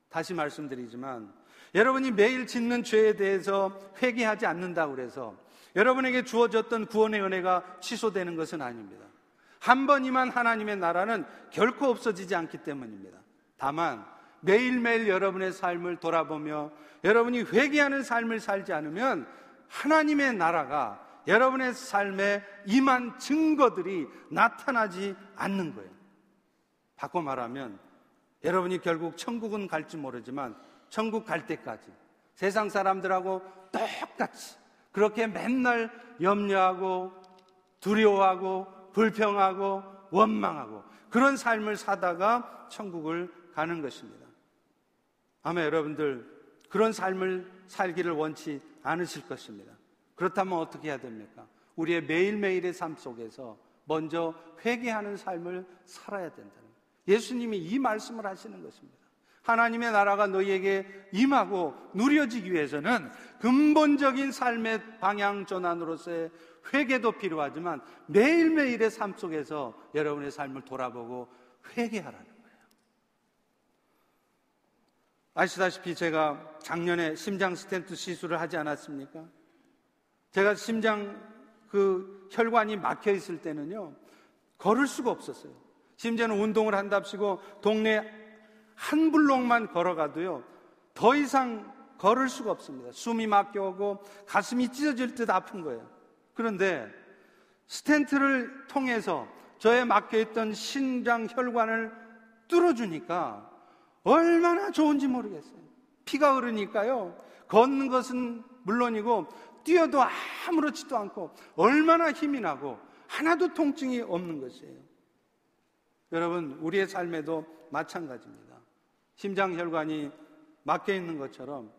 다시 말씀드리지만 여러분이 매일 짓는 죄에 대해서 회개하지 않는다고 그래서 여러분에게 주어졌던 구원의 은혜가 취소되는 것은 아닙니다. 한 번이만 하나님의 나라는 결코 없어지지 않기 때문입니다. 다만 매일매일 여러분의 삶을 돌아보며 여러분이 회개하는 삶을 살지 않으면 하나님의 나라가 여러분의 삶에 임한 증거들이 나타나지 않는 거예요. 바꿔 말하면 여러분이 결국 천국은 갈지 모르지만 천국 갈 때까지 세상 사람들하고 똑같이 그렇게 맨날 염려하고 두려워하고 불평하고 원망하고 그런 삶을 사다가 천국을 가는 것입니다. 아마 여러분들 그런 삶을 살기를 원치 않으실 것입니다. 그렇다면 어떻게 해야 됩니까? 우리의 매일매일의 삶 속에서 먼저 회개하는 삶을 살아야 된다는. 예수님이 이 말씀을 하시는 것입니다. 하나님의 나라가 너희에게 임하고 누려지기 위해서는 근본적인 삶의 방향 전환으로서의 회개도 필요하지만 매일매일의 삶 속에서 여러분의 삶을 돌아보고 회개하라는 거예요. 아시다시피 제가 작년에 심장 스탠트 시술을 하지 않았습니까? 제가 심장 그 혈관이 막혀 있을 때는요, 걸을 수가 없었어요. 심지어는 운동을 한답시고 동네 한 블록만 걸어가도요, 더 이상 걸을 수가 없습니다. 숨이 막혀오고 가슴이 찢어질 듯 아픈 거예요. 그런데 스탠트를 통해서 저의 막혀있던 신장 혈관을 뚫어주니까 얼마나 좋은지 모르겠어요. 피가 흐르니까요. 걷는 것은 물론이고 뛰어도 아무렇지도 않고 얼마나 힘이 나고 하나도 통증이 없는 것이에요. 여러분, 우리의 삶에도 마찬가지입니다. 심장 혈관이 막혀 있는 것처럼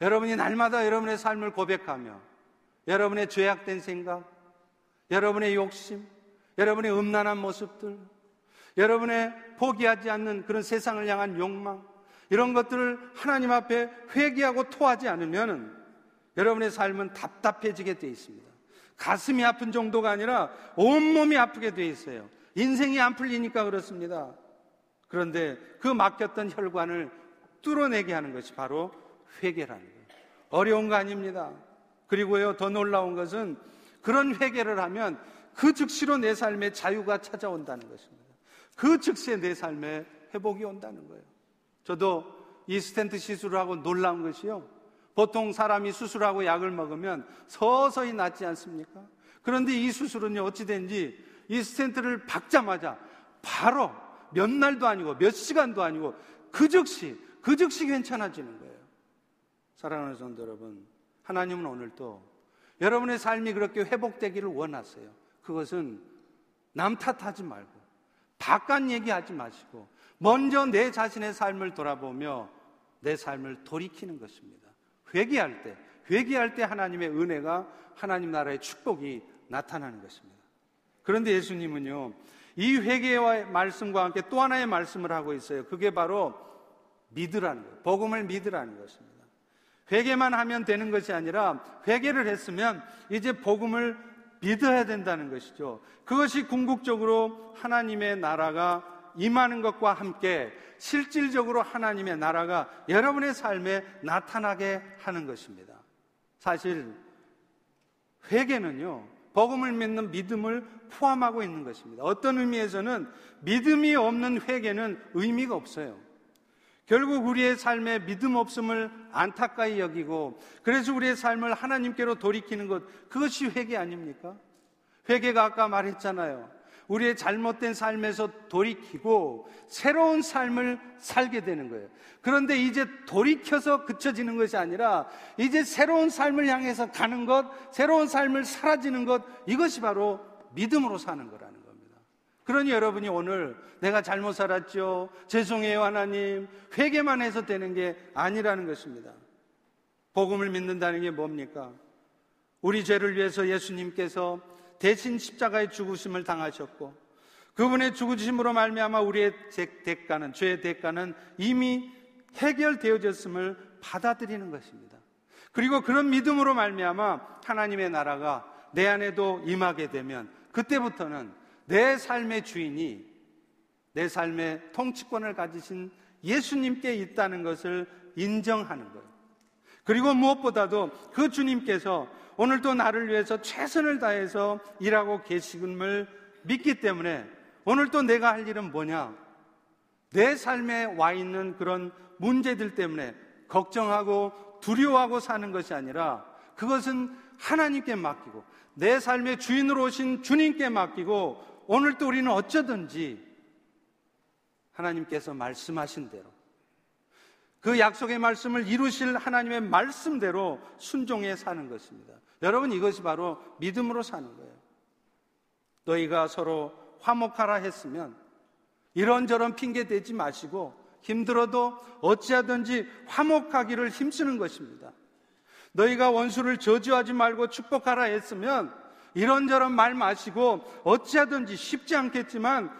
여러분이 날마다 여러분의 삶을 고백하며 여러분의 죄악된 생각, 여러분의 욕심, 여러분의 음란한 모습들, 여러분의 포기하지 않는 그런 세상을 향한 욕망, 이런 것들을 하나님 앞에 회개하고 토하지 않으면 여러분의 삶은 답답해지게 되어 있습니다. 가슴이 아픈 정도가 아니라 온몸이 아프게 되어 있어요. 인생이 안 풀리니까 그렇습니다. 그런데 그 막혔던 혈관을 뚫어내게 하는 것이 바로 회개라는 거예요. 어려운 거 아닙니다. 그리고요, 더 놀라운 것은 그런 회개를 하면 그 즉시로 내 삶에 자유가 찾아온다는 것입니다. 그 즉시에 내 삶에 회복이 온다는 거예요. 저도 이 스탠트 시술을 하고 놀라운 것이요. 보통 사람이 수술하고 약을 먹으면 서서히 낫지 않습니까? 그런데 이 수술은요, 어찌된지 이 stent를 박자마자 바로 몇 날도 아니고 몇 시간도 아니고 그 즉시, 그 즉시 괜찮아지는 거예요. 사랑하는 성도 여러분, 하나님은 오늘도 여러분의 삶이 그렇게 회복되기를 원하세요. 그것은 남 탓하지 말고 바깥 얘기하지 마시고 먼저 내 자신의 삶을 돌아보며 내 삶을 돌이키는 것입니다. 회개할 때, 회개할 때 하나님의 은혜가 하나님 나라의 축복이 나타나는 것입니다. 그런데 예수님은요, 이 회개의 말씀과 함께 또 하나의 말씀을 하고 있어요. 그게 바로 믿으라는 거예요. 복음을 믿으라는 것입니다. 회개만 하면 되는 것이 아니라 회개를 했으면 이제 복음을 믿어야 된다는 것이죠. 그것이 궁극적으로 하나님의 나라가 임하는 것과 함께 실질적으로 하나님의 나라가 여러분의 삶에 나타나게 하는 것입니다. 사실 회개는요. 복음을 믿는 믿음을 포함하고 있는 것입니다. 어떤 의미에서는 믿음이 없는 회개는 의미가 없어요. 결국 우리의 삶에 믿음 없음을 안타까이 여기고 그래서 우리의 삶을 하나님께로 돌이키는 것 그것이 회개 아닙니까? 회개가 아까 말했잖아요. 우리의 잘못된 삶에서 돌이키고 새로운 삶을 살게 되는 거예요. 그런데 이제 돌이켜서 그쳐지는 것이 아니라 이제 새로운 삶을 향해서 가는 것, 새로운 삶을 사라지는 것, 이것이 바로 믿음으로 사는 거라는 겁니다. 그러니 여러분이 오늘 내가 잘못 살았죠. 죄송해요, 하나님. 회개만 해서 되는 게 아니라는 것입니다. 복음을 믿는다는 게 뭡니까? 우리 죄를 위해서 예수님께서 대신 십자가의 죽으심을 당하셨고 그분의 죽으심으로 말미암아 우리의 대가는 죄의 대가는 이미 해결되어졌음을 받아들이는 것입니다. 그리고 그런 믿음으로 말미암아 하나님의 나라가 내 안에도 임하게 되면 그때부터는 내 삶의 주인이 내 삶의 통치권을 가지신 예수님께 있다는 것을 인정하는 거예요. 그리고 무엇보다도 그 주님께서 오늘도 나를 위해서 최선을 다해서 일하고 계심을 믿기 때문에 오늘도 내가 할 일은 뭐냐? 내 삶에 와 있는 그런 문제들 때문에 걱정하고 두려워하고 사는 것이 아니라 그것은 하나님께 맡기고 내 삶의 주인으로 오신 주님께 맡기고 오늘도 우리는 어쩌든지 하나님께서 말씀하신 대로 그 약속의 말씀을 이루실 하나님의 말씀대로 순종해 사는 것입니다. 여러분 이것이 바로 믿음으로 사는 거예요. 너희가 서로 화목하라 했으면 이런저런 핑계 대지 마시고 힘들어도 어찌하든지 화목하기를 힘쓰는 것입니다. 너희가 원수를 저주하지 말고 축복하라 했으면 이런저런 말 마시고 어찌하든지 쉽지 않겠지만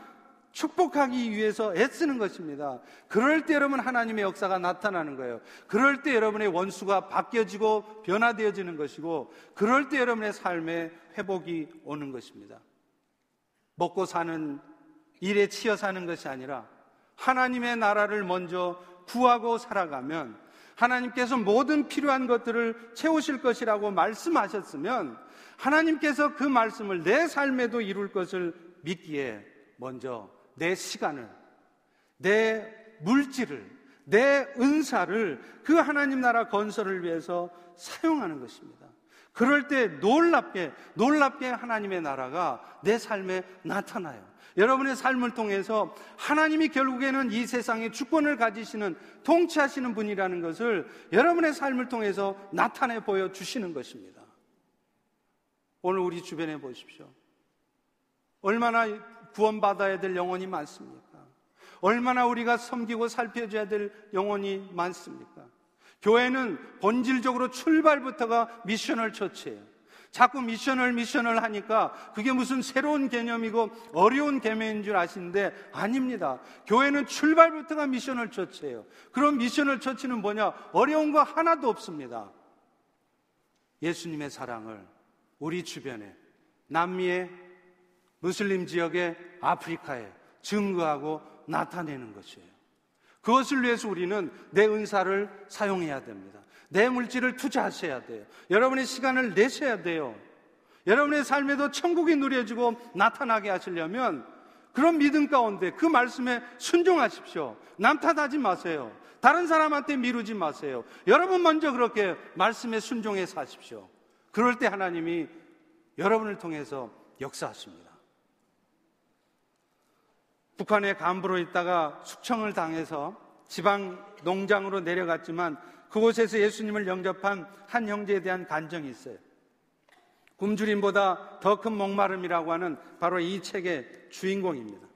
축복하기 위해서 애쓰는 것입니다. 그럴 때 여러분 하나님의 역사가 나타나는 거예요. 그럴 때 여러분의 원수가 바뀌어지고 변화되어지는 것이고 그럴 때 여러분의 삶에 회복이 오는 것입니다. 먹고 사는 일에 치여 사는 것이 아니라 하나님의 나라를 먼저 구하고 살아가면 하나님께서 모든 필요한 것들을 채우실 것이라고 말씀하셨으면 하나님께서 그 말씀을 내 삶에도 이룰 것을 믿기에 먼저 내 시간을, 내 물질을, 내 은사를 그 하나님 나라 건설을 위해서 사용하는 것입니다. 그럴 때 놀랍게, 놀랍게 하나님의 나라가 내 삶에 나타나요. 여러분의 삶을 통해서 하나님이 결국에는 이 세상에 주권을 가지시는 통치하시는 분이라는 것을 여러분의 삶을 통해서 나타내 보여 주시는 것입니다. 오늘 우리 주변에 보십시오. 얼마나 구원받아야 될 영혼이 많습니까? 얼마나 우리가 섬기고 살펴줘야 될 영혼이 많습니까? 교회는 본질적으로 출발부터가 미션을 처치해요. 자꾸 미션을 미션을 하니까 그게 무슨 새로운 개념이고 어려운 개념인 줄 아시는데 아닙니다. 교회는 출발부터가 미션을 처치해요. 그런 미션을 처치는 뭐냐? 어려운 거 하나도 없습니다. 예수님의 사랑을 우리 주변에 남미에 무슬림 지역에 아프리카에 증거하고 나타내는 것이에요. 그것을 위해서 우리는 내 은사를 사용해야 됩니다. 내 물질을 투자하셔야 돼요. 여러분의 시간을 내셔야 돼요. 여러분의 삶에도 천국이 누려지고 나타나게 하시려면 그런 믿음 가운데 그 말씀에 순종하십시오. 남 탓하지 마세요. 다른 사람한테 미루지 마세요. 여러분 먼저 그렇게 말씀에 순종해 사십시오. 그럴 때 하나님이 여러분을 통해서 역사하십니다. 북한의 간부로 있다가 숙청을 당해서 지방 농장으로 내려갔지만 그곳에서 예수님을 영접한 한 형제에 대한 간정이 있어요. 굶주림보다 더 큰 목마름이라고 하는 바로 이 책의 주인공입니다.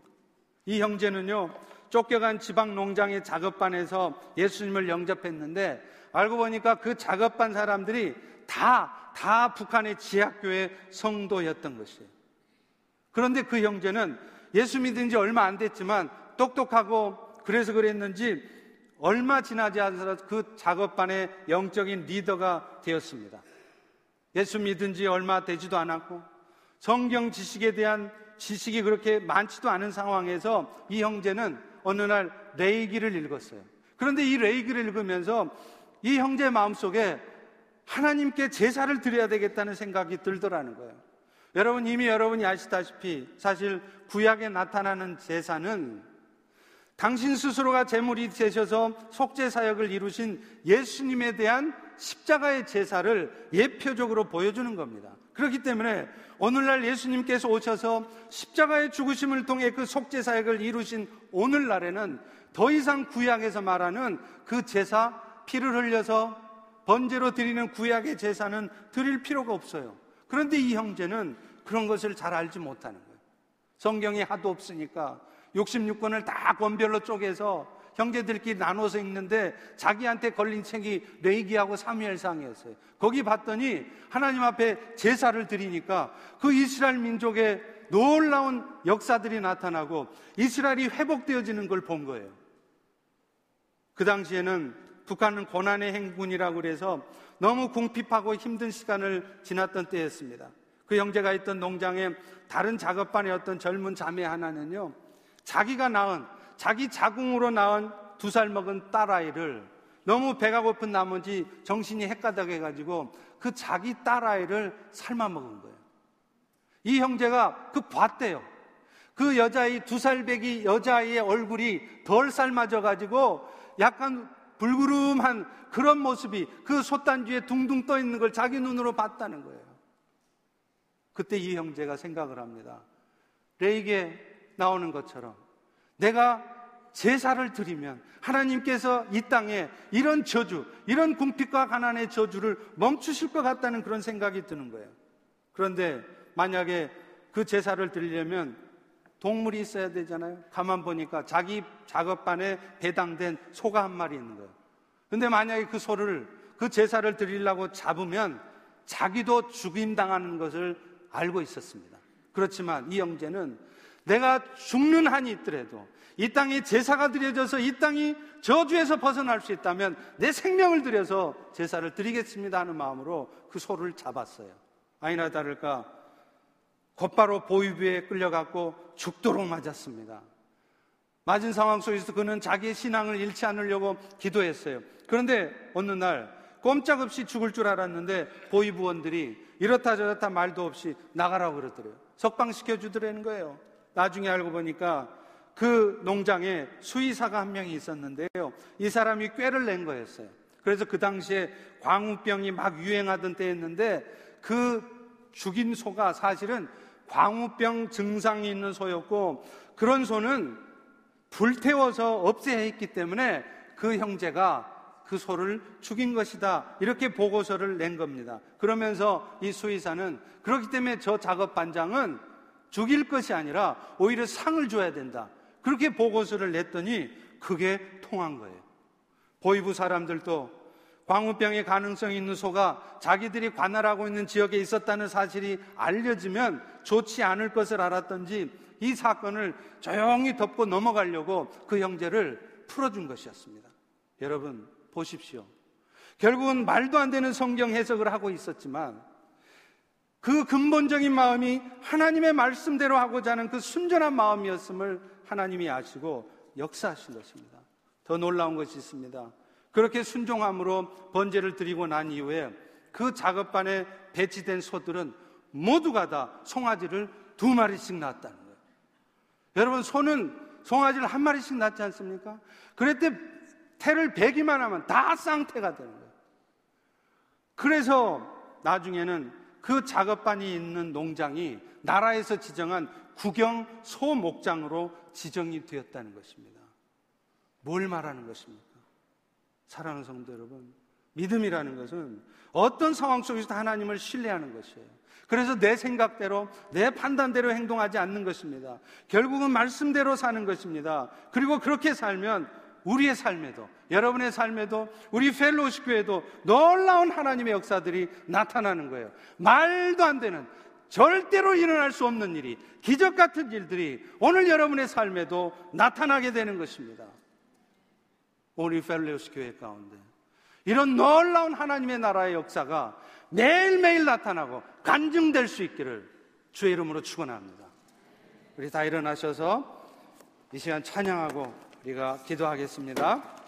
이 형제는요, 쫓겨간 지방 농장의 작업반에서 예수님을 영접했는데 알고 보니까 그 작업반 사람들이 다, 다 북한의 지학교의 성도였던 것이에요. 그런데 그 형제는 예수 믿은 지 얼마 안 됐지만 똑똑하고 그래서 그랬는지 얼마 지나지 않아서 그 작업반의 영적인 리더가 되었습니다. 예수 믿은 지 얼마 되지도 않았고 성경 지식에 대한 지식이 그렇게 많지도 않은 상황에서 이 형제는 어느 날 레이기를 읽었어요. 그런데 이 레이기를 읽으면서 이 형제 마음속에 하나님께 제사를 드려야 되겠다는 생각이 들더라는 거예요. 여러분 이미 여러분이 아시다시피 사실 구약에 나타나는 제사는 당신 스스로가 제물이 되셔서 속죄 사역을 이루신 예수님에 대한 십자가의 제사를 예표적으로 보여주는 겁니다. 그렇기 때문에 오늘날 예수님께서 오셔서 십자가의 죽으심을 통해 그 속죄 사역을 이루신 오늘날에는 더 이상 구약에서 말하는 그 제사 피를 흘려서 번제로 드리는 구약의 제사는 드릴 필요가 없어요. 그런데 이 형제는 그런 것을 잘 알지 못하는 거예요. 성경이 하도 없으니까 66권을 다 권별로 쪼개서 형제들끼리 나눠서 읽는데 자기한테 걸린 책이 레이기하고 사무엘상이었어요. 거기 봤더니 하나님 앞에 제사를 드리니까 그 이스라엘 민족의 놀라운 역사들이 나타나고 이스라엘이 회복되어지는 걸 본 거예요. 그 당시에는 북한은 고난의 행군이라고 그래서 너무 궁핍하고 힘든 시간을 지났던 때였습니다. 그 형제가 있던 농장에 다른 작업반에 어떤 젊은 자매 하나는요, 자기가 낳은 자기 자궁으로 낳은 두 살 먹은 딸아이를 너무 배가 고픈 나머지 정신이 헷가닥해가지고 그 자기 딸아이를 삶아 먹은 거예요. 이 형제가 그 봤대요. 그 여자아이 두 살배기 여자아이의 얼굴이 덜 삶아져가지고 약간 불구름한 그런 모습이 그 솥단지에 둥둥 떠 있는 걸 자기 눈으로 봤다는 거예요. 그때 이 형제가 생각을 합니다. 레이게 나오는 것처럼 내가 제사를 드리면 하나님께서 이 땅에 이런 저주, 이런 궁핍과 가난의 저주를 멈추실 것 같다는 그런 생각이 드는 거예요. 그런데 만약에 그 제사를 드리려면 동물이 있어야 되잖아요. 가만 보니까 자기 작업반에 배당된 소가 한 마리 있는 거예요. 근데 만약에 그 소를 그 제사를 드리려고 잡으면 자기도 죽임당하는 것을 알고 있었습니다. 그렇지만 이 형제는 내가 죽는 한이 있더라도 이 땅에 제사가 드려져서 이 땅이 저주에서 벗어날 수 있다면 내 생명을 들여서 제사를 드리겠습니다 하는 마음으로 그 소를 잡았어요. 아니나 다를까 곧바로 보위부에 끌려갔고 죽도록 맞았습니다. 맞은 상황 속에서 그는 자기의 신앙을 잃지 않으려고 기도했어요. 그런데 어느 날 꼼짝없이 죽을 줄 알았는데 보위부원들이 이렇다 저렇다 말도 없이 나가라고 그러더래요. 석방시켜 주더라는 거예요. 나중에 알고 보니까 그 농장에 수의사가 한 명이 있었는데요. 이 사람이 꾀를 낸 거였어요. 그래서 그 당시에 광우병이 막 유행하던 때였는데 그 죽인 소가 사실은 광우병 증상이 있는 소였고 그런 소는 불태워서 없애야 했기 때문에 그 형제가 그 소를 죽인 것이다. 이렇게 보고서를 낸 겁니다. 그러면서 이 수의사는 그렇기 때문에 저 작업 반장은 죽일 것이 아니라 오히려 상을 줘야 된다. 그렇게 보고서를 냈더니 그게 통한 거예요. 보이부 사람들도 광우병의 가능성이 있는 소가 자기들이 관할하고 있는 지역에 있었다는 사실이 알려지면 좋지 않을 것을 알았던지 이 사건을 조용히 덮고 넘어가려고 그 형제를 풀어준 것이었습니다. 여러분, 보십시오. 결국은 말도 안 되는 성경 해석을 하고 있었지만 그 근본적인 마음이 하나님의 말씀대로 하고자 하는 그 순전한 마음이었음을 하나님이 아시고 역사하신 것입니다. 더 놀라운 것이 있습니다. 그렇게 순종함으로 번제를 드리고 난 이후에 그 작업반에 배치된 소들은 모두가 다 송아지를 두 마리씩 낳았다는 거예요. 여러분, 소는 송아지를 한 마리씩 낳지 않습니까? 그랬때 태를 베기만 하면 다 쌍태가 되는 거예요. 그래서 나중에는 그 작업반이 있는 농장이 나라에서 지정한 국영 소목장으로 지정이 되었다는 것입니다. 뭘 말하는 것입니까? 사랑하는 성도 여러분, 믿음이라는 것은 어떤 상황 속에서도 하나님을 신뢰하는 것이에요. 그래서 내 생각대로, 내 판단대로 행동하지 않는 것입니다. 결국은 말씀대로 사는 것입니다. 그리고 그렇게 살면 우리의 삶에도, 여러분의 삶에도, 우리 펠로우십 교회도 놀라운 하나님의 역사들이 나타나는 거예요. 말도 안 되는, 절대로 일어날 수 없는 일이, 기적 같은 일들이 오늘 여러분의 삶에도 나타나게 되는 것입니다. 우리 펠로우십 교회 가운데. 이런 놀라운 하나님의 나라의 역사가 매일매일 나타나고 간증될 수 있기를 주의 이름으로 축원합니다. 우리 다 일어나셔서 이 시간 찬양하고 우리가 기도하겠습니다.